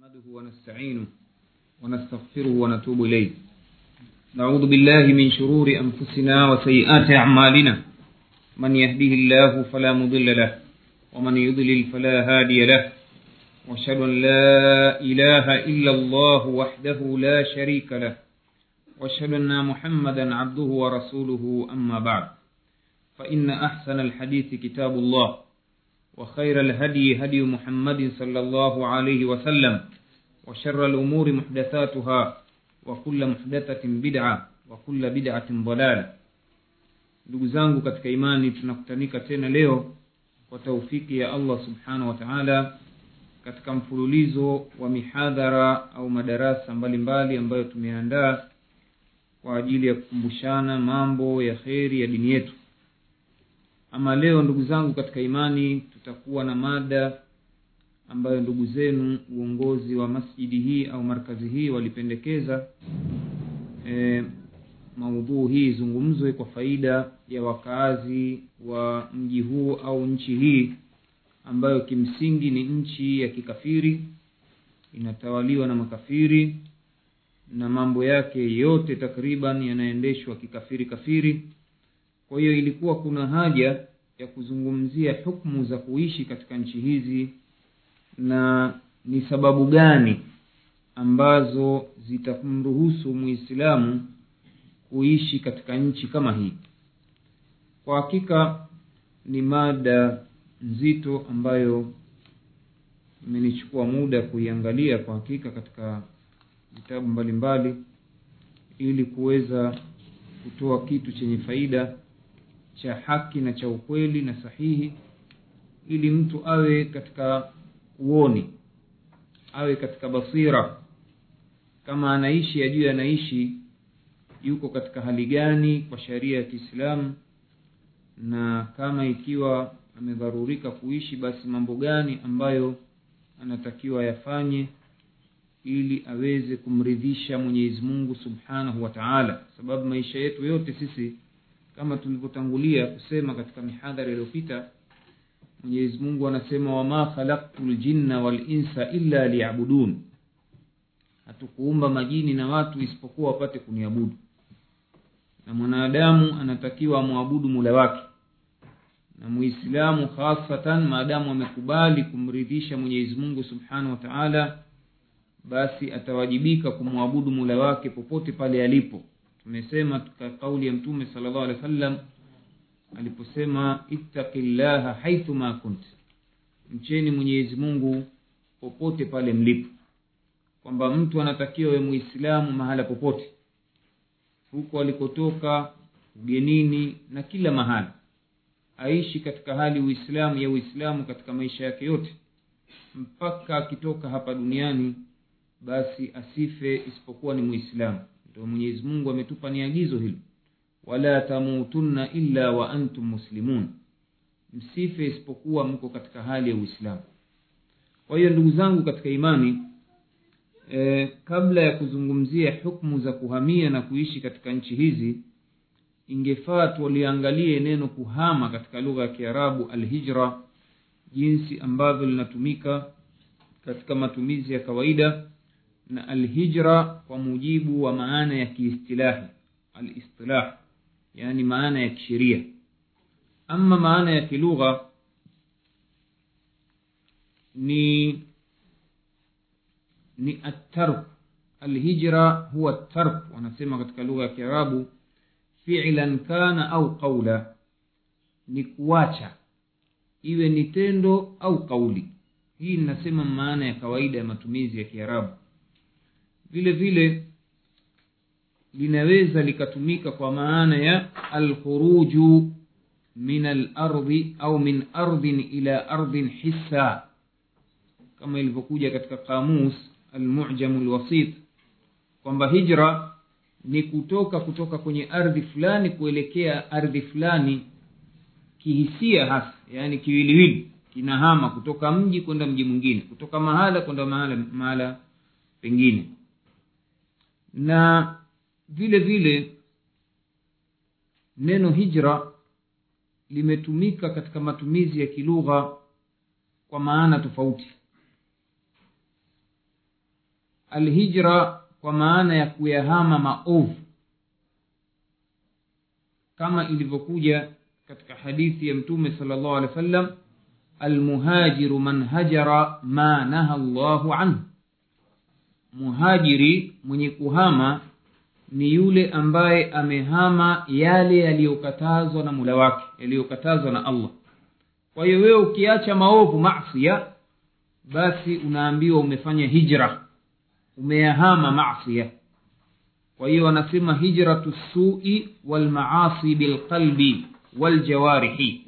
نحمده ونستعينه ونستغفره ونتوب إليه. نعوذ بالله من شرور أنفسنا وسيئات أعمالنا. من يهده الله فلا مضل له ومن يضلل فلا هادي له. وأشهد أن لا إله إلا الله وحده لا شريك له. وأشهد أن محمدا عبده ورسوله أما بعد. فإن أحسن الحديث كتاب الله. وخير الهدي هدي محمد صلى الله عليه وسلم وشر الأمور محدثاتها وكل محدثة بدعة وكل بدعة ضلالة ndugu zangu katika imani tunakutanika tena leo kwa taufiki ya allah subhanahu wa taala katika mfululizo wa mihadhara au madarasa mbalimbali mbali ambayo tumeandaa kwa ajili ya kukumbushana mambo ya kheri ya dini yetu ama leo ndugu zangu katika imani tutakuwa na mada ambayo ndugu zenu uongozi wa masjidi hii au markazi hii walipendekeza. E, maudhuu hii izungumzwe kwa faida ya wakaazi wa mji huu au nchi hii ambayo kimsingi ni nchi ya kikafiri inatawaliwa na makafiri na mambo yake yote takriban yanaendeshwa kikafiri kafiri. Kwa hiyo ilikuwa kuna haja ya kuzungumzia hukmu za kuishi katika nchi hizi na ni sababu gani ambazo zitamruhusu muislamu kuishi katika nchi kama hii? Kwa hakika ni mada nzito ambayo imenichukua muda kuiangalia kwa hakika katika vitabu mbalimbali ili kuweza kutoa kitu chenye faida cha haki na cha ukweli na sahihi ili mtu awe katika uoni awe katika basira. Kama anaishi ajue anaishi yuko katika hali gani kwa sharia ya kiislamu na kama ikiwa amedharurika kuishi basi mambo gani ambayo anatakiwa yafanye ili aweze kumridhisha mwenyezi mungu subhanahu wa taala. Sababu maisha yetu yote sisi kama tulivyotangulia kusema katika mihadhara iliyopita mwenyezi mungu anasema wama khalaktu ljinna walinsa illa liyabudun. Hatukuumba majini na watu isipokuwa wapate kuniabudu. Na mwanadamu anatakiwa amwabudu mula wake. Na muislamu khasatan maadamu amekubali kumridhisha mwenyezi mungu subhanahu wa taala basi atawajibika kumwabudu mula wake popote pale alipo tumesema kauli ya mtume sala llahu alehi wa sallam aliposema ittaqi llaha haithuma kunt. Mcheni mwenyezi mungu popote pale mlipo. Kwamba mtu anatakiwa we muislamu mahala popote. Huko alikotoka ugenini na kila mahala aishi katika hali uislamu ya uislamu katika maisha yake yote. Mpaka akitoka hapa duniani basi asife isipokuwa ni muislamu ndio mwenyezi mungu ametupa ni agizo hilo. Wala tamutunna illa wa antum muslimun. Msife isipokuwa mko katika hali ya uislamu. Kwa hiyo ndugu zangu katika imani e, kabla ya kuzungumzia hukmu za kuhamia na kuishi katika nchi hizi ingefaa tuliangalie neno kuhama katika lugha ya kiarabu alhijra jinsi ambavyo linatumika katika matumizi ya kawaida na alhijra kwa mujibu wa maana ya kiistilahi alistilah yaani maana ya kisheria. Ama maana ya kilugha ni ni atark alhijra huwa tark wanasema katika lugha ya kiarabu. Fi'lan kana au qaula ni kuacha iwe ni tendo au kauli. Hii ninasema maana ya kawaida ya matumizi ya kiarabu vile vile linaweza likatumika kwa maana ya alkhuruju min alardhi au min ardhin ila ardhin hissa kama ilivyokuja katika qamus almujamu lwasit kwamba hijra ni kutoka kutoka kwenye ardhi fulani kuelekea ardhi fulani kihisia hasa yaani kiwiliwili kinahama kutoka mji kwenda mji mwingine kutoka mahala kwenda mahala mahala pengine na vile vile neno hijra limetumika katika matumizi ya kilugha kwa maana tofauti. Alhijra kwa maana ya kuyahama maovu. Kama ilivyokuja katika hadithi ya mtume sala llahu alehi wa sallam almuhajiru man hajara ma naha llahu anhu muhajiri mwenye kuhama ni yule ambaye amehama yale yaliyokatazwa na mula wake yaliyokatazwa na allah. Kwa hiyo wewe ukiacha maovu masia basi unaambiwa umefanya hijra umeyahama masia kwa hiyo wanasema hijratu sui walmaasi bilqalbi waljawarihi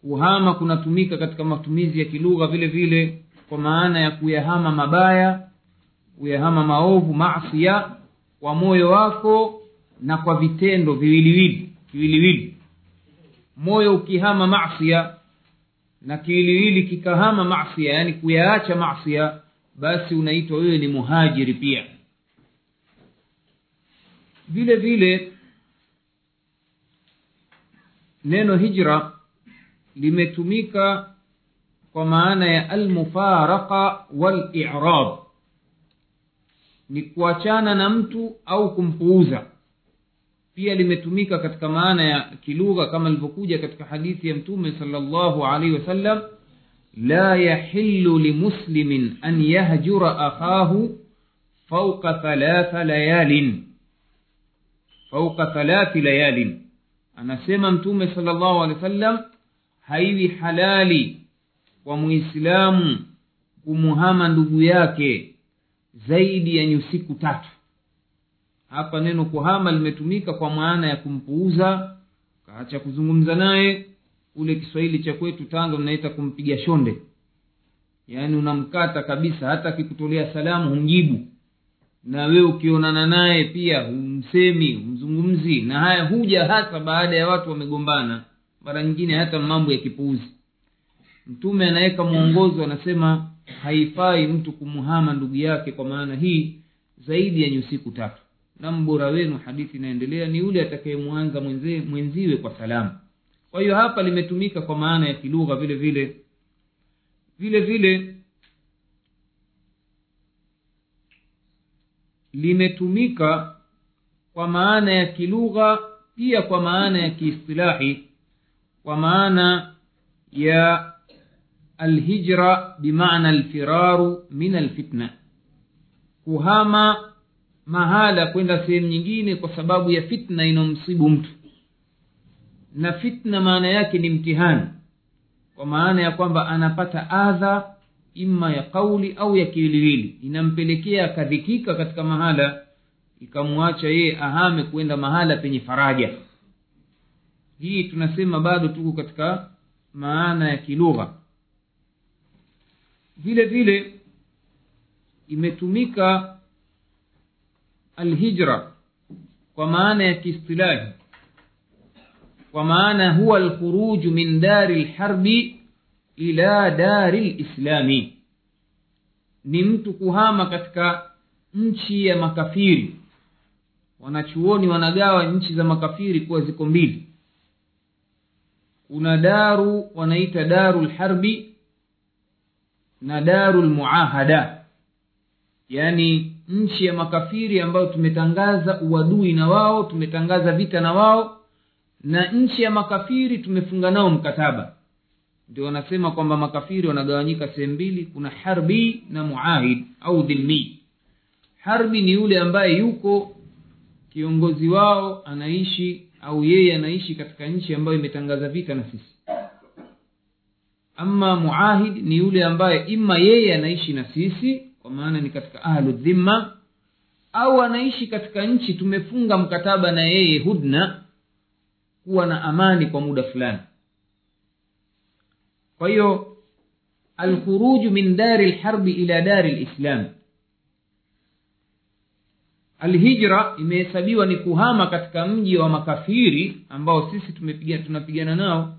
kuhama kunatumika katika matumizi ya kilugha vile vile kwa maana ya kuyahama mabaya kuyahama maovu masia kwa moyo wako na kwa vitendo viwiliwili kiwiliwili. Moyo ukihama masia na kiwiliwili kikahama masia yaani kuyaacha masia basi unaitwa wewe ni muhajiri pia. Vile vile neno hijra limetumika ومعنى المفارقة والإعراب. نكواتشانا نمتو أو كمفوزة في المتوميكا كتك معنى كيلوغا كما البكوجة كتك حديث يمتومي صلى الله عليه وسلم. لا يحل لمسلم أن يهجر أخاه فوق ثلاث ليال. فوق ثلاث ليال. أنا سيما صلى الله عليه وسلم هاي حلالي. Kwa muislamu kumuhama ndugu yake zaidi ya nyusiku tatu. Hapa neno kuhama limetumika kwa maana ya kumpuuza. Kaacha kuzungumza naye ule kiswahili cha kwetu tanga unaita kumpiga shonde. Yaani unamkata kabisa hata akikutolea salamu humjibu. Na wewe ukionana naye pia humsemi humzungumzi. Na haya huja hasa baada ya watu wamegombana. Mara nyingine hata mambo ya kipuuzi mtume anaweka mwongozo anasema haifai mtu kumuhama ndugu yake kwa maana hii zaidi ya nyusiku tatu. Na mbora wenu hadithi inaendelea ni yule atakayemwanza mwenziwe kwa salamu. Kwa hiyo hapa limetumika kwa maana ya kilugha vile vile. Vile vile limetumika kwa maana ya kilugha pia kwa maana ya kiistilahi kwa maana ya alhijra bimaana alfiraru min alfitna. Kuhama mahala kwenda sehemu nyingine kwa sababu ya fitna inomsibu mtu. Na fitna maana yake ni mtihani. Kwa maana ya kwamba anapata adha ima ya kauli au ya kiwiliwili. Inampelekea akadhikika katika mahala ikamwacha yeye ahame kwenda mahala penye faraja. Hii tunasema bado tuko katika maana ya kilugha vile vile imetumika alhijra kwa maana ya kiistilahi. Kwa maana huwa alkhuruju min dari lharbi ila dari lislami. Ni mtu kuhama katika nchi ya makafiri. Wanachuoni wanagawa nchi za makafiri kuwa ziko mbili. Kuna daru wanaita daru lharbi na darul muahada. Yaani nchi ya makafiri ambayo tumetangaza uadui na wao tumetangaza vita na wao na nchi ya makafiri tumefunga nao mkataba. Ndio wanasema kwamba makafiri wanagawanyika sehemu mbili kuna harbi na muahid au dhilmi. Harbi ni yule ambaye yuko kiongozi wao anaishi au yeye anaishi katika nchi ambayo imetangaza vita na sisi ama muahid ni yule ambaye ima yeye anaishi na sisi kwa maana ni katika ahlu dhimma au anaishi katika nchi tumefunga mkataba na yeye hudna kuwa na amani kwa muda fulani. Kwa hiyo alkhuruju min dari lharbi ila dari lislam alhijra imehesabiwa ni kuhama katika mji wa makafiri ambao sisi tunapigana nao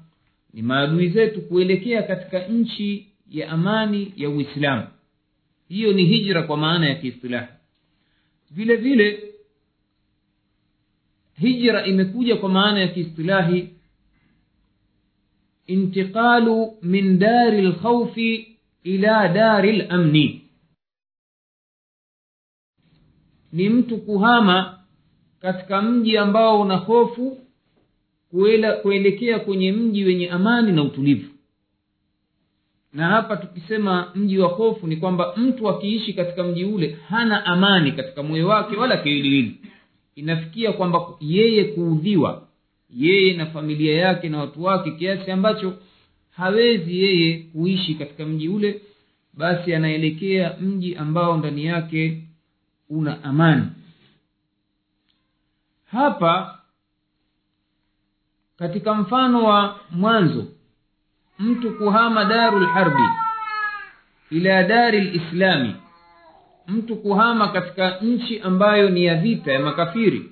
ni maadui zetu kuelekea katika nchi ya amani ya uislamu. Hiyo ni hijra kwa maana ya kiistilahi. Vile vile hijra imekuja kwa maana ya kiistilahi intiqalu min dari lkhaufi ila dari lamni ni mtu kuhama katika mji ambao una hofu kuelekea kwenye mji wenye amani na utulivu. Na hapa tukisema mji wa hofu ni kwamba mtu akiishi katika mji ule hana amani katika moyo wake wala kiwiliwili inafikia kwamba yeye kuudhiwa yeye na familia yake na watu wake kiasi ambacho hawezi yeye kuishi katika mji ule basi anaelekea mji ambao ndani yake una amani. Hapa katika mfano wa mwanzo mtu kuhama daru lharbi ila dari lislami mtu kuhama katika nchi ambayo ni ya vita ya makafiri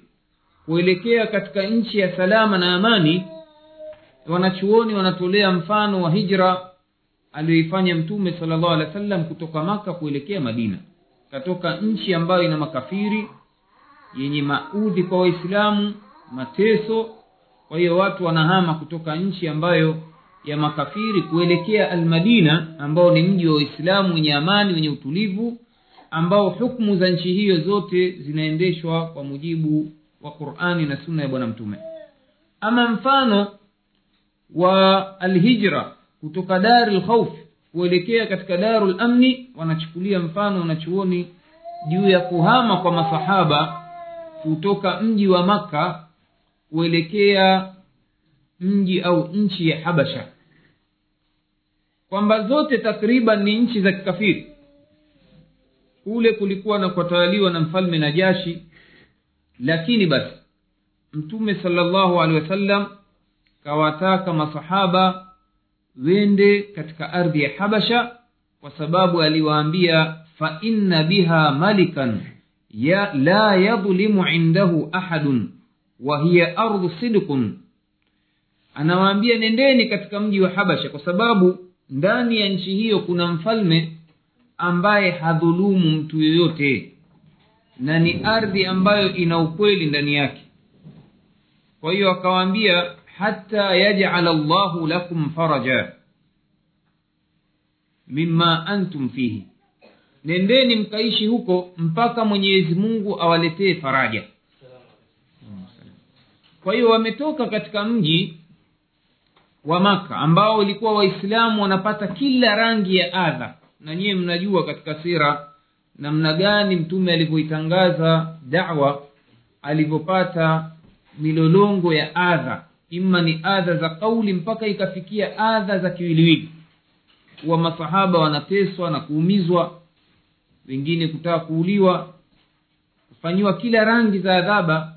kuelekea katika nchi ya salama na amani. Wanachuoni wanatolea mfano wa hijra aliyoifanya mtume sala llahu alehi wa sallam kutoka maka kuelekea madina. Katoka nchi ambayo ina makafiri yenye maudhi kwa waislamu mateso kwa hiyo watu wanahama kutoka nchi ambayo ya makafiri kuelekea almadina ambao ni mji wa waislamu wenye amani wenye utulivu ambao hukmu za nchi hiyo zote zinaendeshwa kwa mujibu wa qurani na sunna ya bwana mtume. Ama mfano wa alhijra kutoka dari lkhauf kuelekea katika daru lamni wanachukulia mfano wanachuoni juu ya kuhama kwa masahaba kutoka mji wa makka kuelekea mji au nchi ya habasha. Kwamba zote takriban ni nchi za kikafiri. Kule kulikuwa na kutawaliwa na mfalme najashi. Lakini basi mtume salllahu alehi wasallam kawataka masahaba wende katika ardhi ya habasha kwa sababu aliwaambia faina biha malikan ya la yadhlimu indahu ahadun wa hiya ardhu sidqun. Anawaambia nendeni katika mji wa habasha kwa sababu ndani ya nchi hiyo kuna mfalme ambaye hadhulumu mtu yoyote na ni ardhi ambayo ina ukweli ndani yake. Kwa hiyo akawaambia hata yajala llahu lakum faraja mima antum fihi. Nendeni mkaishi huko mpaka mwenyezi mungu awaletee faraja kwa hiyo wametoka katika mji wa maka ambao walikuwa waislamu wanapata kila rangi ya adha. Na nyiye mnajua katika sira namna gani mtume alivyoitangaza dawa alivyopata milolongo ya adha. Ima ni adha za kauli mpaka ikafikia adha za kiwiliwili. Kuwa masahaba wanateswa na kuumizwa wengine kutaka kuuliwa kufanyiwa kila rangi za adhaba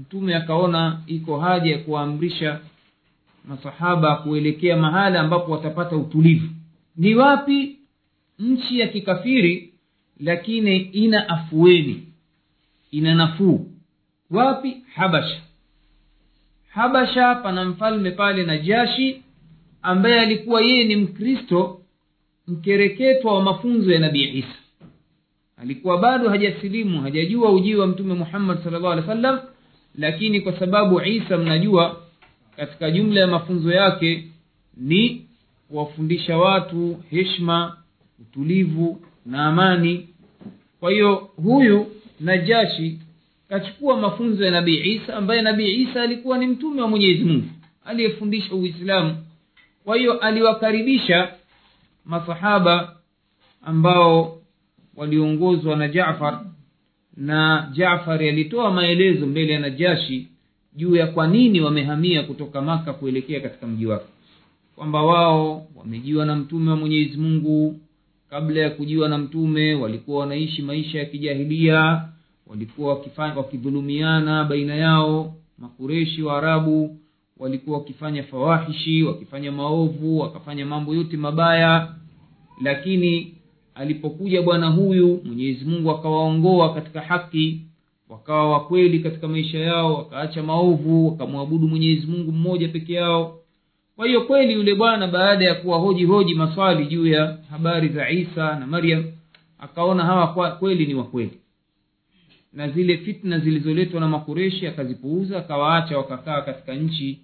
mtume akaona iko haja ya kuwaamrisha masahaba kuelekea mahala ambapo watapata utulivu. Ni wapi? Nchi ya kikafiri lakini ina afueni ina nafuu. Wapi? Habasha. Habasha pana mfalme pale na jashi ambaye alikuwa yeye ni mkristo mkereketwa wa mafunzo ya nabii isa. Alikuwa bado hajasilimu hajajua ujii wa mtume muhammad salllah alih wa sallam lakini kwa sababu isa mnajua katika jumla ya mafunzo yake ni kuwafundisha watu heshma utulivu na amani. Kwa hiyo huyu najashi kachukua mafunzo ya nabii isa ambaye nabii isa alikuwa ni mtume wa mwenyezi mungu aliyefundisha uislamu. Kwa hiyo aliwakaribisha masahaba ambao waliongozwa na jafar na jafari alitoa maelezo mbele ya najashi juu ya kwa nini wamehamia kutoka maka kuelekea katika mji wake. Kwamba wao wamejiwa na mtume wa mwenyezi mungu. Kabla ya kujiwa na mtume walikuwa wanaishi maisha ya kijahilia. Walikuwa wakidhulumiana baina yao. Makureshi wa arabu walikuwa wakifanya fawahishi wakifanya maovu wakafanya mambo yote mabaya. Lakini alipokuja bwana huyu mwenyezi mungu akawaongoa katika haki wakawa wakweli katika maisha yao wakaacha maovu wakamwabudu mwenyezi mungu mmoja peke yao. Kwa hiyo kweli yule bwana baada ya kuwahoji hoji maswali juu ya habari za isa na maryam akaona hawa kwa, kweli ni wakweli na zile fitna zilizoletwa na makureshi akazipuuza akawaacha wakakaa katika nchi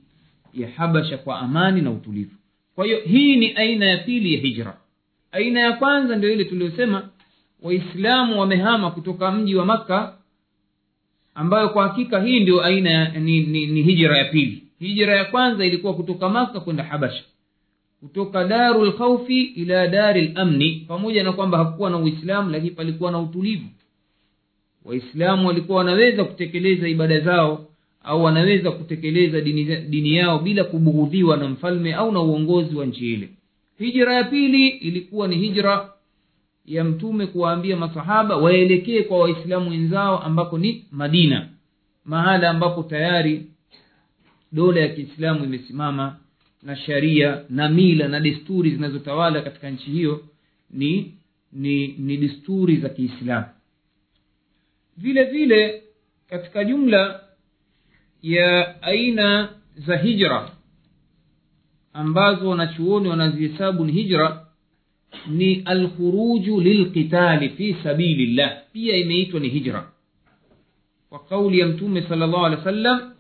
ya habasha kwa amani na utulivu. Kwa hiyo hii ni aina ya pili ya hijra aina ya kwanza ndio ile tuliyosema waislamu wamehama kutoka mji wa makka ambayo kwa hakika hii ndio aina ni, ni, ni hijra ya pili. Hijra ya kwanza ilikuwa kutoka maka kwenda habasha. Kutoka daru lkhaufi ila dari lamni pamoja na kwamba hakukuwa na uislamu lakini palikuwa na utulivu. Waislamu walikuwa wanaweza kutekeleza ibada zao au wanaweza kutekeleza dini, dini yao bila kubughudhiwa na mfalme au na uongozi wa nchi ile hijra ya pili ilikuwa ni hijra ya mtume kuwaambia masahaba waelekee kwa waislamu wenzao ambako ni madina mahala ambapo tayari dola ya kiislamu imesimama na sharia na mila na desturi zinazotawala katika nchi hiyo ni ni ni desturi za kiislamu. Vile vile katika jumla ya aina za hijra ambazo wanachuoni wanazihesabu ni hijra ni alkhuruju lilqitali fi sabilillah pia imeitwa ni hijra kwa kauli ya mtume sala llahu alehi wa sallam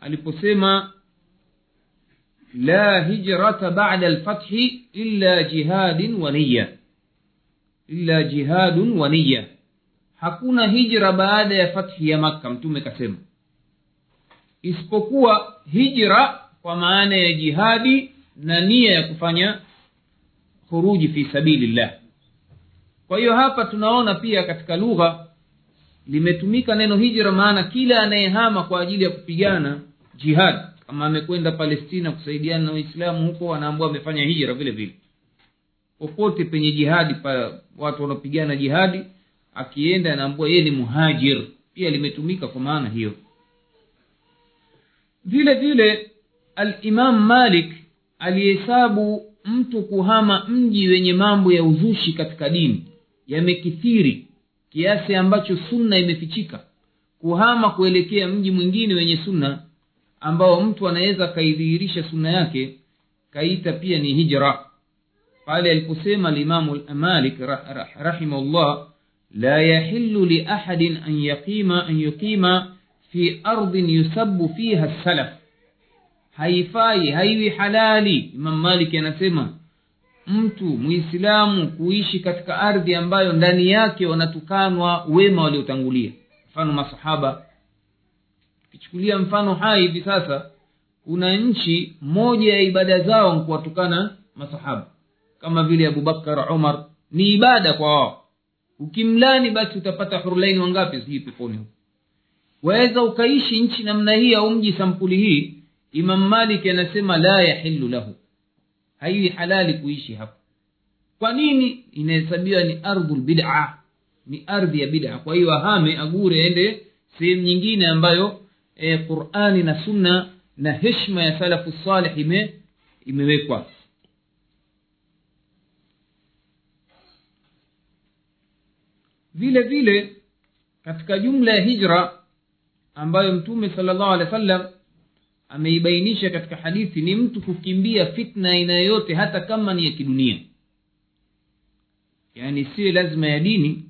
aliposema la hijrata bada lfathi illa jihadin wa niya illa jihadun wa niya hakuna hijra baada ya fathi ya makka mtume kasema isipokuwa hijra kwa maana ya jihadi na nia ya kufanya khuruji fi sabilillah. Kwa hiyo hapa tunaona pia katika lugha limetumika neno hijra maana kila anayehama kwa ajili ya kupigana jihad kama amekwenda palestina kusaidiana na waislamu huko anaambua amefanya hijra vile vile. Popote penye jihadi pa watu wanaopigana jihadi akienda anaambua yeye ni muhajir. Pia limetumika kwa maana hiyo. Vile vile alimam malik alihesabu mtu kuhama mji wenye mambo ya uzushi katika dini. Yamekithiri kiasi ambacho sunna imefichika. Kuhama kuelekea mji mwingine wenye sunna ambao mtu anaweza akaidhihirisha sunna yake kaita pia ni hijra. Pale aliposema limamu malik rahimahullah la yahilu liahadin an yaqima an yuqima fi ardin yusabu fiha salaf haifai haiwi halali. Imam maliki anasema mtu muislamu kuishi katika ardhi ambayo ndani yake wanatukanwa wema waliotangulia. Mfano masahaba. Ukichukulia mfano hai hivi sasa kuna nchi moja ya ibada zao nkuwatukana masahaba. Kama vile abubakar umar ni ibada kwa wao. Ukimlani basi utapata hurulaini wangapi sijui peponi waweza ukaishi nchi namna hii au mji sampuli hii imam malik anasema la yahilu lahu. Haiwi halali kuishi hapo. Kwa nini? Inahesabiwa ni ardhu lbida ni ardhi ya bida. Kwa hiyo ahame agure aende sehemu nyingine ambayo e, qurani na sunna na heshma ya salafu salih ime imewekwa. Vile vile katika jumla ya hijra ambayo mtume sala llahu alehi wa sallam ameibainisha katika hadithi ni mtu kukimbia fitna aina yoyote hata kama ni ya kidunia. Yaani siyo lazima ya dini.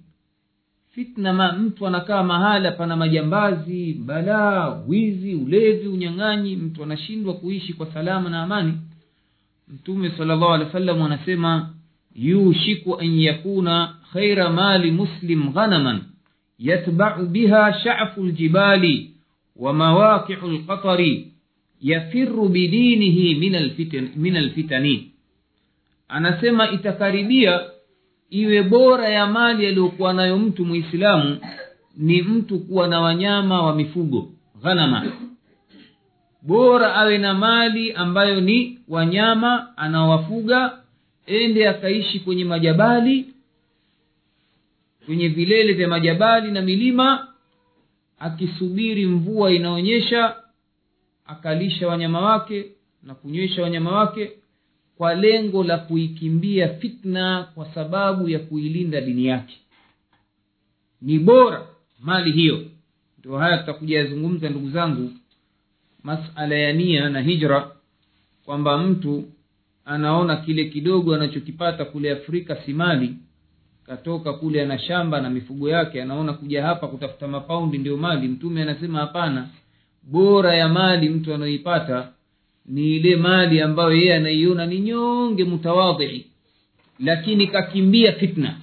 Fitna ma mtu anakaa mahala pana majambazi balaa wizi ulevi unyang'anyi mtu anashindwa kuishi kwa salama na amani. Mtume sala llahu alehi wa sallam anasema yushiku an yakuna khaira mali muslim ghanaman yatbau biha shafu ljibali wa mawaqiu lqatari yafiru bidinihi min alfitani anasema itakaribia iwe bora ya mali aliyokuwa nayo mtu muislamu ni mtu kuwa na wanyama wa mifugo ghanama. Bora awe na mali ambayo ni wanyama anawafuga ende akaishi kwenye majabali kwenye vilele vya majabali na milima akisubiri mvua inaonyesha akalisha wanyama wake na kunywesha wanyama wake kwa lengo la kuikimbia fitna kwa sababu ya kuilinda dini yake. Ni bora mali hiyo. Ndio haya tutakuja yazungumza ndugu zangu masala ya nia na hijra kwamba mtu anaona kile kidogo anachokipata kule afrika si mali katoka kule ana shamba na mifugo yake anaona kuja hapa kutafuta mapaundi ndio mali. Mtume anasema hapana bora ya mali mtu anayoipata ni ile mali ambayo yeye anaiona ni nyonge mutawadhii. Lakini kakimbia fitna.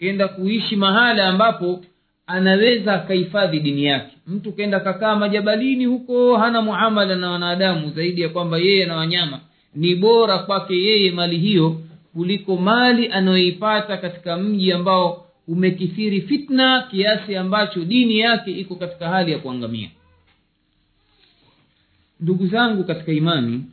Kenda kuishi mahala ambapo anaweza akahifadhi dini yake. Mtu kenda kakaa majabalini huko hana muamala na wanadamu zaidi ya kwamba yeye na wanyama. Ni bora kwake yeye mali hiyo kuliko mali anayoipata katika mji ambao umekithiri fitna kiasi ambacho dini yake iko katika hali ya kuangamia ndugu zangu katika imani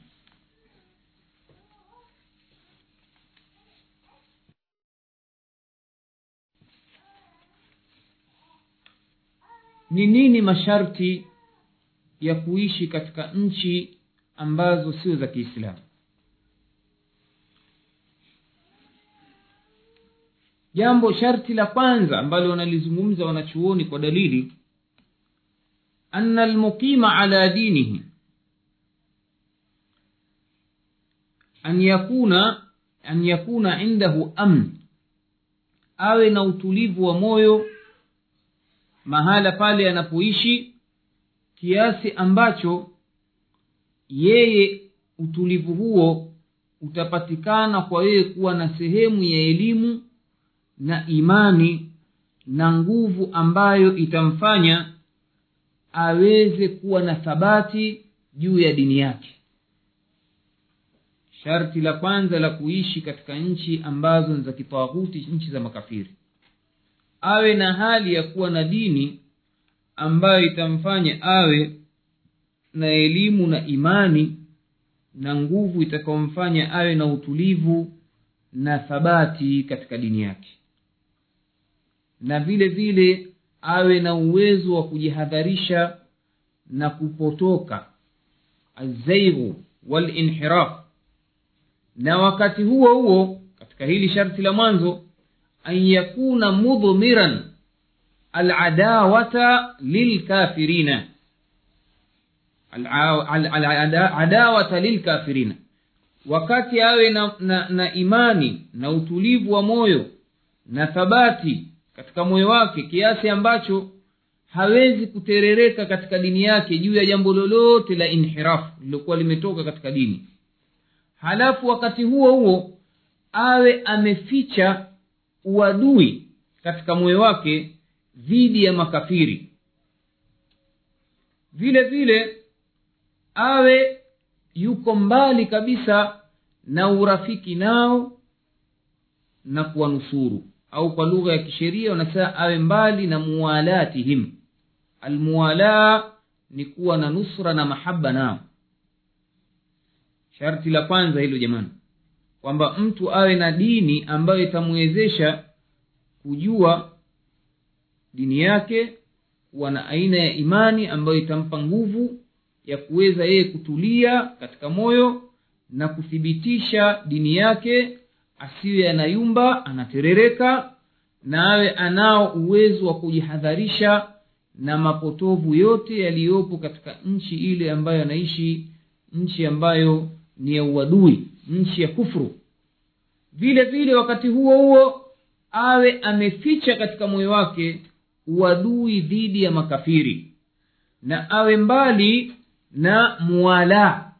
ni nini masharti ya kuishi katika nchi ambazo sio za kiislamu? Jambo sharti la kwanza ambalo wanalizungumza wanachuoni kwa dalili ana almuqima ala dinihi an yakuna an yakuna indahu amn. Awe na utulivu wa moyo mahala pale anapoishi kiasi ambacho yeye utulivu huo utapatikana kwa yeye kuwa na sehemu ya elimu na imani na nguvu ambayo itamfanya aweze kuwa na thabati juu ya dini yake sharti la kwanza la kuishi katika nchi ambazo ni za kitaghuti nchi za makafiri. Awe na hali ya kuwa na dini ambayo itamfanya awe na elimu na imani na nguvu itakaomfanya awe na utulivu na thabati katika dini yake. Na vile vile awe na uwezo wa kujihadharisha na kupotoka. Alzaighu walinhiraf na wakati huo huo katika hili sharti la mwanzo an yakuna mudhmiran aladawata lilkafirina. Adawata lilkafirina. Wakati awe na, na, na imani na utulivu wa moyo na thabati katika moyo wake kiasi ambacho hawezi kuterereka katika dini yake juu ya jambo lolote la inhirafu lilokuwa limetoka katika dini halafu wakati huo huo awe ameficha uadui katika moyo wake dhidi ya makafiri. Vile vile awe yuko mbali kabisa na urafiki nao na kuwanusuru. Au kwa lugha ya kisheria wanasema awe mbali na muwalatihim almuwalaa ni kuwa na nusra na mahaba nao sharti la kwanza hilo jamani. Kwamba mtu awe na dini ambayo itamwezesha kujua dini yake kuwa na aina ya imani ambayo itampa nguvu ya kuweza yeye kutulia katika moyo na kuthibitisha dini yake asiwe anayumba anaterereka na awe anao uwezo wa kujihadharisha na mapotovu yote yaliyopo katika nchi ile ambayo anaishi nchi ambayo ni ya uadui nchi ya kufru vile vile wakati huo huo awe ameficha katika moyo wake uadui dhidi ya makafiri na awe mbali na muwala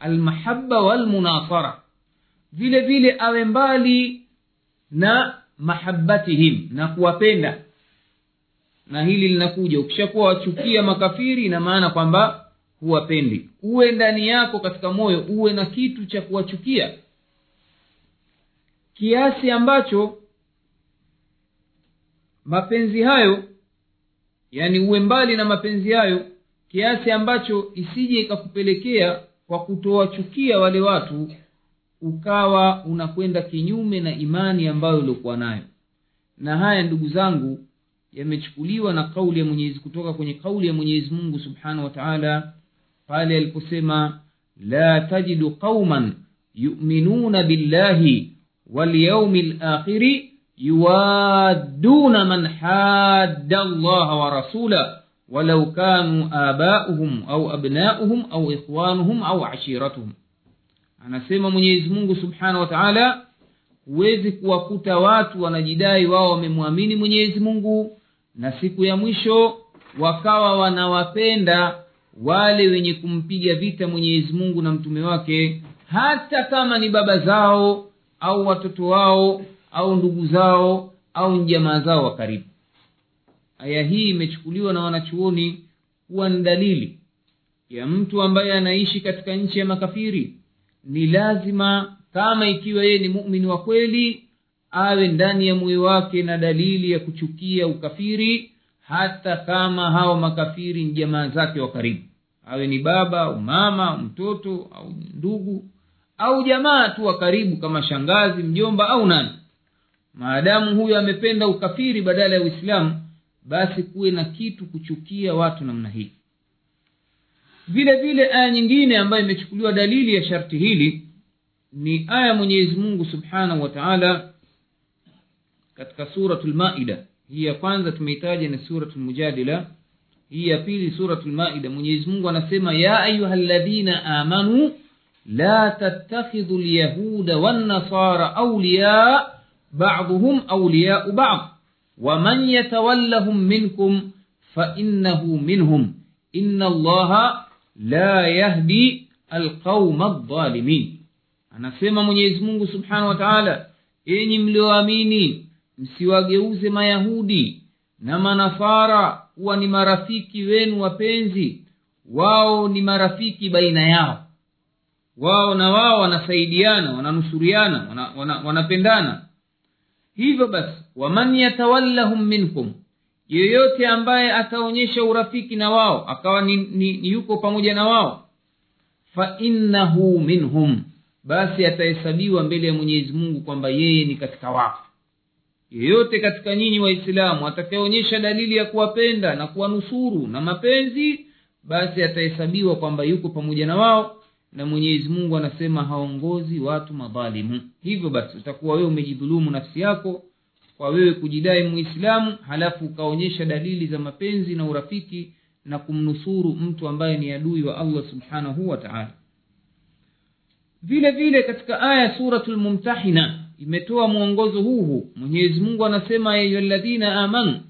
almahaba walmunasara. Vile vile awe mbali na mahabatihim na kuwapenda. Na hili linakuja ukishakuwa wachukia makafiri ina maana kwamba huwapendi. Uwe ndani yako katika moyo uwe na kitu cha kuwachukia. Kiasi ambacho mapenzi hayo yaani uwe mbali na mapenzi hayo kiasi ambacho isije ikakupelekea kwa kutowachukia wale watu ukawa unakwenda kinyume na imani ambayo uliokuwa nayo. Na haya ndugu zangu yamechukuliwa na kauli ya mwenyezi kutoka kwenye kauli ya mwenyezi mungu subhanahu wa taala pale aliposema la tajidu qauman yuminuna billahi walyaumi lakhiri yuwadduna man hadda allaha wa rasula walau kanu abauhum au abnauhum au ikhwanuhum au ashiratuhum anasema mwenyezi mungu subhanahu wa taala huwezi kuwakuta watu wanajidai wao wamemwamini mwenyezi mungu na siku ya mwisho wakawa wanawapenda wale wenye kumpiga vita mwenyezi mungu na mtume wake hata kama ni baba zao au watoto wao au ndugu zao au jamaa zao wa karibu. Aya hii imechukuliwa na wanachuoni kuwa ni dalili ya mtu ambaye anaishi katika nchi ya makafiri. Ni lazima kama ikiwa yeye ni muumini wa kweli awe ndani ya moyo wake na dalili ya kuchukia ukafiri hata kama hao makafiri ni jamaa zake wa karibu. Awe ni baba au mama mtoto au ndugu au jamaa tu wa karibu kama shangazi mjomba au nani. Maadamu huyo amependa ukafiri badala ya uislamu basi kuwe na kitu kuchukia watu namna hii. Vile vile aya nyingine ambayo imechukuliwa dalili ya sharti hili ni aya mwenyezi mungu subhanahu wa taala katika suratu lmaida هي قانزة ميتاجنة سورة المجادلة هي في سورة المائدة من يزمو ونسيما يا أيها الذين آمنوا لا تتخذوا اليهود والنصارى أولياء بعضهم أولياء بعض ومن يتولهم منكم فإنه منهم إن الله لا يهدي القوم الظالمين أنا سيما من يزمو سبحانه وتعالى إني مليو msiwageuze mayahudi na manafara kuwa ni marafiki wenu wapenzi. Wao ni marafiki baina yao. Wao na wao wanasaidiana wananusuriana wana, wana, wanapendana. Hivyo basi waman yatawallahum minkum yeyote ambaye ataonyesha urafiki na wao akawa ni, ni, ni yuko pamoja na wao fainnahu minhum basi atahesabiwa mbele ya mwenyezi mungu kwamba yeye ni katika wao yeyote katika nyinyi waislamu atakayeonyesha dalili ya kuwapenda na kuwanusuru na mapenzi basi atahesabiwa kwamba yuko pamoja na wao na mwenyezi mungu anasema haongozi watu madhalimu. Hivyo basi utakuwa wewe umejidhulumu nafsi yako kwa wewe kujidai muislamu halafu ukaonyesha dalili za mapenzi na urafiki na kumnusuru mtu ambaye ni adui wa allah subhanahu wa taala. Vile vile katika aya suratu lmumtahina imetoa mwongozo huu huu. Mwenyezi mungu anasema ayuha ladhina amanu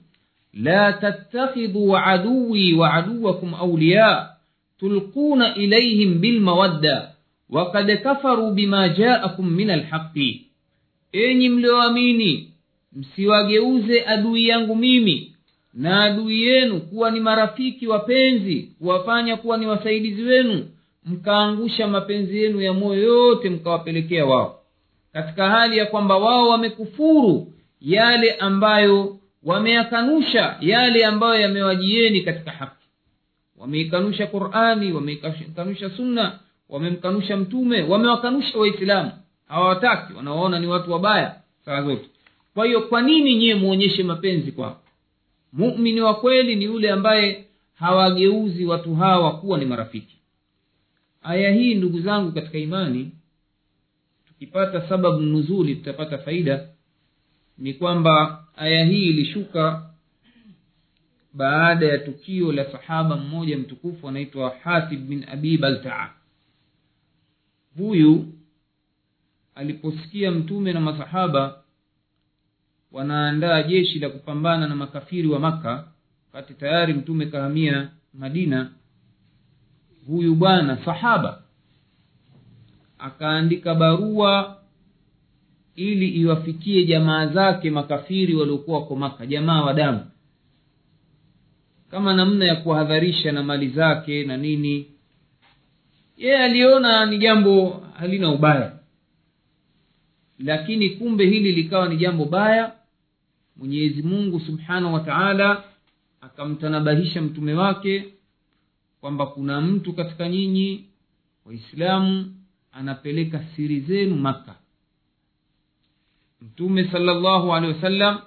la tattakhidhu aduwi wa aduwakum auliya tulquna ilaihim bilmawadda wakad kafaru bima jaakum min alhaqi enyi mlioamini msiwageuze adui yangu mimi na adui yenu kuwa ni marafiki wapenzi kuwafanya kuwa ni wasaidizi wenu mkaangusha mapenzi yenu ya moyo yote mkawapelekea wao katika hali ya kwamba wao wamekufuru yale ambayo wameyakanusha yale ambayo yamewajieni katika haki. Wameikanusha qurani wameikanusha sunna wamemkanusha mtume wamewakanusha waislamu. Hawawataki wanawaona ni watu wabaya saa zote. Kwa hiyo kwa nini nyiye muonyeshe mapenzi kwao? Mumini wa kweli ni yule ambaye hawageuzi watu hawa kuwa ni marafiki. Aya hii ndugu zangu katika imani tukipata sababu nuzuli tutapata faida. Ni kwamba aya hii ilishuka baada ya tukio la sahaba mmoja mtukufu anaitwa hatib bin abi baltaa. Huyu aliposikia mtume na masahaba wanaandaa jeshi la kupambana na makafiri wa makka wakati tayari mtume kahamia madina huyu bwana sahaba akaandika barua ili iwafikie jamaa zake makafiri waliokuwa wako maka jamaa wa damu. Kama namna ya kuwahadharisha na mali zake na nini yeye aliona ni jambo halina ubaya. Lakini kumbe hili likawa ni jambo baya. Mwenyezi mungu subhanahu wa taala akamtanabahisha mtume wake kwamba kuna mtu katika nyinyi waislamu anapeleka siri zenu makka mtume salllahu alehi wasallam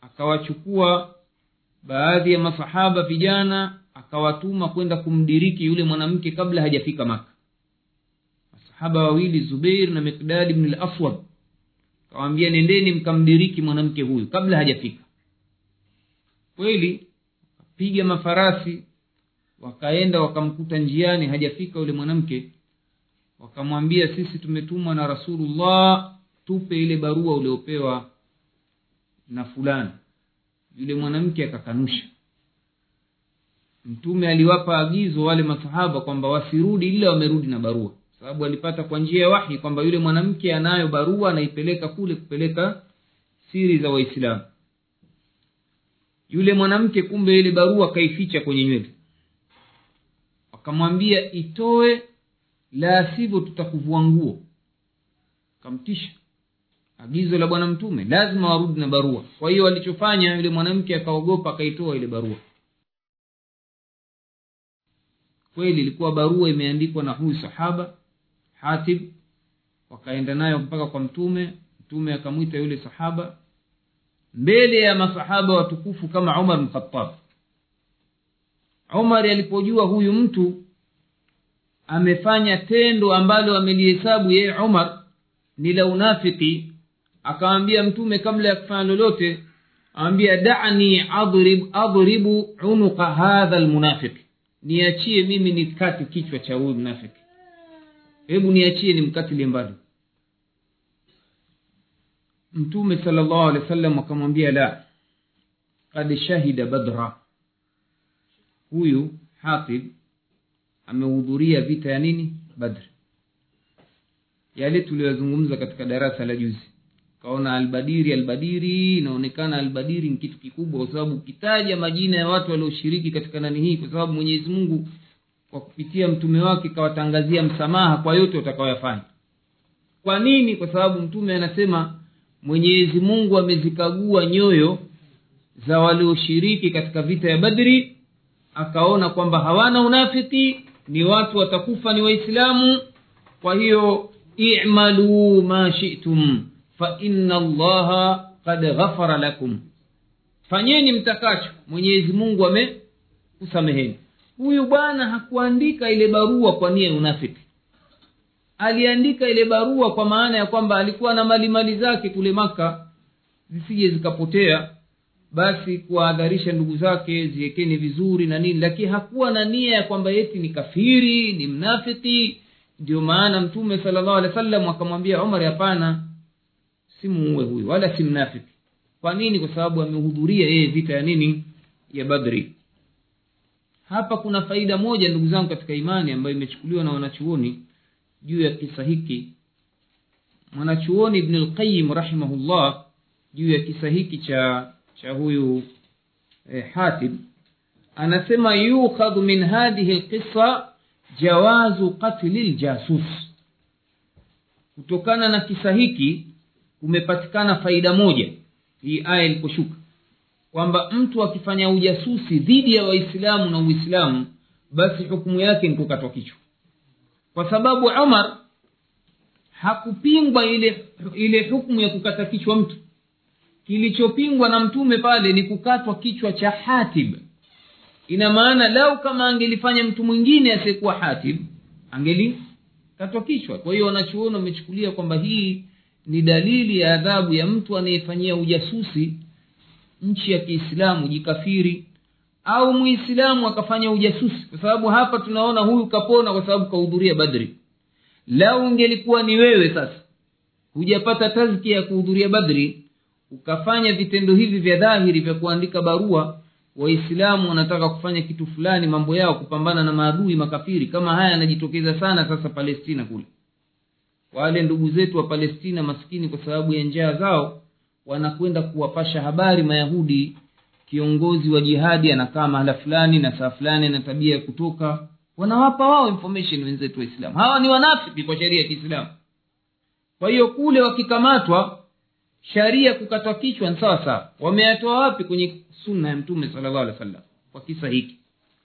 akawachukua baadhi ya masahaba vijana akawatuma kwenda kumdiriki yule mwanamke kabla hajafika maka. Masahaba wawili zubeir na miqdadi bni laswad akawambia nendeni mkamdiriki mwanamke huyu kabla hajafika. Kweli wakapiga mafarasi wakaenda wakamkuta njiani hajafika yule mwanamke wakamwambia sisi tumetumwa na rasulullah tupe ile barua uliopewa na fulani. Yule mwanamke akakanusha. Mtume aliwapa agizo wale masahaba kwamba wasirudi ila wamerudi na barua. Sababu alipata kwa njia ya wahi kwamba yule mwanamke anayo barua anaipeleka kule kupeleka siri za waislamu. Yule mwanamke kumbe ile barua kaificha kwenye nywele. Akamwambia itoe la sivyo tutakuvua nguo. Kamtisha. Agizo la bwana mtume lazima warudi na barua. Kwa hiyo alichofanya yule mwanamke akaogopa akaitoa ile barua. Kweli ilikuwa barua imeandikwa na huyu sahaba hatib wakaenda nayo mpaka kwa mtume. Mtume akamwita yule sahaba mbele ya masahaba watukufu kama umar mkhatab. Khatab umar alipojua huyu mtu amefanya tendo ambalo amelihesabu yeye umar ni la unafiki. Akamwambia mtume kabla ya kufanya lolote awambia dani adrib, adribu unuqa hadha lmunafiki niachie mimi nikati kichwa cha huyu mnafiki. Hebu niachie nimkatilie mbali. Mtume sala llahu alehi wa akamwambia la kad shahida badra. Huyu hatib amehudhuria vita ya nini? Badri. Yale tuliyozungumza katika darasa la juzi. Kaona albadiri albadiri inaonekana albadiri ni kitu kikubwa kwa sababu ukitaja majina ya watu walioshiriki katika nani hii kwa sababu mwenyezi mungu kwa kupitia mtume wake kawatangazia msamaha kwa yote watakaoyafanya kwa nini? Kwa sababu mtume anasema mwenyezi mungu amezikagua nyoyo za walioshiriki katika vita ya badri akaona kwamba hawana unafiki ni watu watakufa ni waislamu. Kwa hiyo imaluu ma shitum faina allaha kad ghafara lakum. Fanyeni mtakacho mwenyezi mungu amekusameheni. Huyu bwana hakuandika ile barua kwa nia ya unafiki. Aliandika ile barua kwa maana ya kwamba alikuwa na mali mali zake kule maka zisije zikapotea basi kuwaadharisha ndugu zake ziekeni vizuri na nini. Lakini hakuwa na nia ya kwamba yeti ni kafiri ni mnafiki. Ndio maana mtume sala alehi wa akamwambia omar hapana simuue huyu wala si mnafiki. Kwa nini? Kwa sababu amehudhuria yeye vita ya nini? Ya badri. Hapa kuna faida moja ndugu zangu katika imani ambayo imechukuliwa na wanachuoni juu ya kisa hiki. Mwanachuoni ibnulqayim rahimahullah juu ya kisa hiki cha cha huyu eh, hatib anasema yukhadhu min hadhihi lqisa jawazu qatli ljasus kutokana na kisa hiki kumepatikana faida moja hii aya iliposhuka. Kwamba mtu akifanya ujasusi dhidi ya waislamu na uislamu basi hukumu yake ni kukatwa kichwa. Kwa sababu umar hakupingwa ile ile hukumu ya kukata kichwa mtu kilichopingwa na mtume pale ni kukatwa kichwa cha hatib. Ina maana lau kama angelifanya mtu mwingine asiyekuwa hatib angelikatwa kichwa. Kwa hiyo wanachuoni wamechukulia kwamba hii ni dalili ya adhabu ya mtu anayefanyia ujasusi nchi ya kiislamu jikafiri au muislamu akafanya ujasusi. Kwa sababu hapa tunaona huyu kapona kwa sababu kahudhuria badri. Lau ungelikuwa ni wewe sasa hujapata tazkia ya kuhudhuria badri ukafanya vitendo hivi vya dhahiri vya kuandika barua waislamu wanataka kufanya kitu fulani mambo yao kupambana na maadui makafiri. Kama haya yanajitokeza sana sasa palestina kule. Wale ndugu zetu wa palestina maskini kwa sababu ya njaa zao wanakwenda kuwapasha habari mayahudi. Kiongozi wa jihadi anakaa mahala fulani na saa fulani na tabia ya kutoka. Wanawapa wao information wenzetu waislamu hawa ni wanafiki kwa sheria ya kiislamu. Kwa hiyo kule wakikamatwa sharia kukatwa kichwa ni sawa sawa wameyatoa wapi kwenye sunna ya mtume salllahu alehi wa kwa kisa hiki.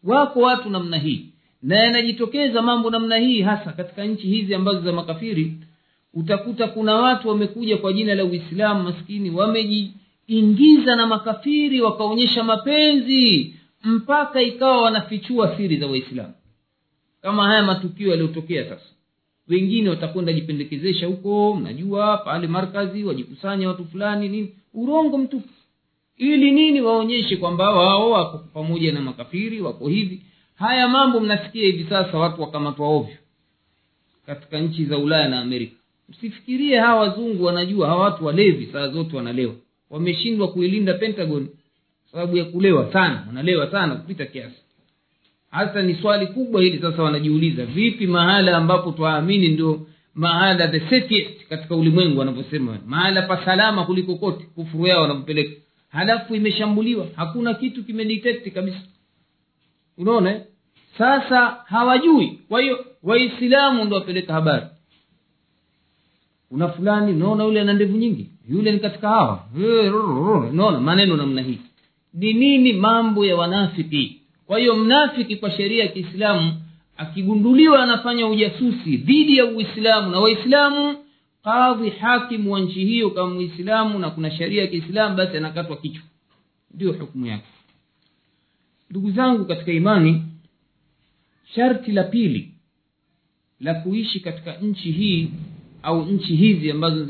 Wako watu namna hii. Na yanajitokeza mambo namna hii hasa katika nchi hizi ambazo za makafiri. Utakuta kuna watu wamekuja kwa jina la uislamu maskini wamejiingiza na makafiri wakaonyesha mapenzi mpaka ikawa wanafichua siri za waislamu. Kama haya matukio yaliyotokea sasa wengine watakwenda jipendekezesha huko mnajua pale markazi wajikusanya watu fulani nini. Urongo mtupu. Ili nini waonyeshe kwamba wao wako pamoja na makafiri wako hivi. Haya mambo mnasikia hivi sasa watu wakamatwa ovyo katika nchi za ulaya na amerika. Msifikirie hawa wazungu wanajua hawa watu walevi saa zote wanalewa. Wameshindwa kuilinda pentagon sababu ya kulewa sana wanalewa sana kupita kiasi hasa ni swali kubwa hili sasa wanajiuliza vipi mahala ambapo twaamini ndio mahala the safest katika ulimwengu wanavyosema? Mahala pa salama kuliko kote kufuru yao wanavyopeleka halafu imeshambuliwa hakuna kitu kimedetect kabisa. Unaona eh? sasa hawajui. Kwa hiyo waislamu ndo wapeleka habari. Una fulani unaona yule ana ndevu nyingi? Yule ni katika hawa. Eh, unaona maneno namna hii. Ni nini mambo ya wanafiki kwa hiyo mnafiki kwa sheria ya kiislamu akigunduliwa anafanya ujasusi dhidi ya uislamu na waislamu kadhi hakimu wa nchi hiyo kama muislamu na kuna sheria ya kiislamu basi anakatwa kichwa. Ndio hukumu yake. Ndugu zangu katika imani sharti la pili la kuishi katika nchi hii au nchi hizi ambazo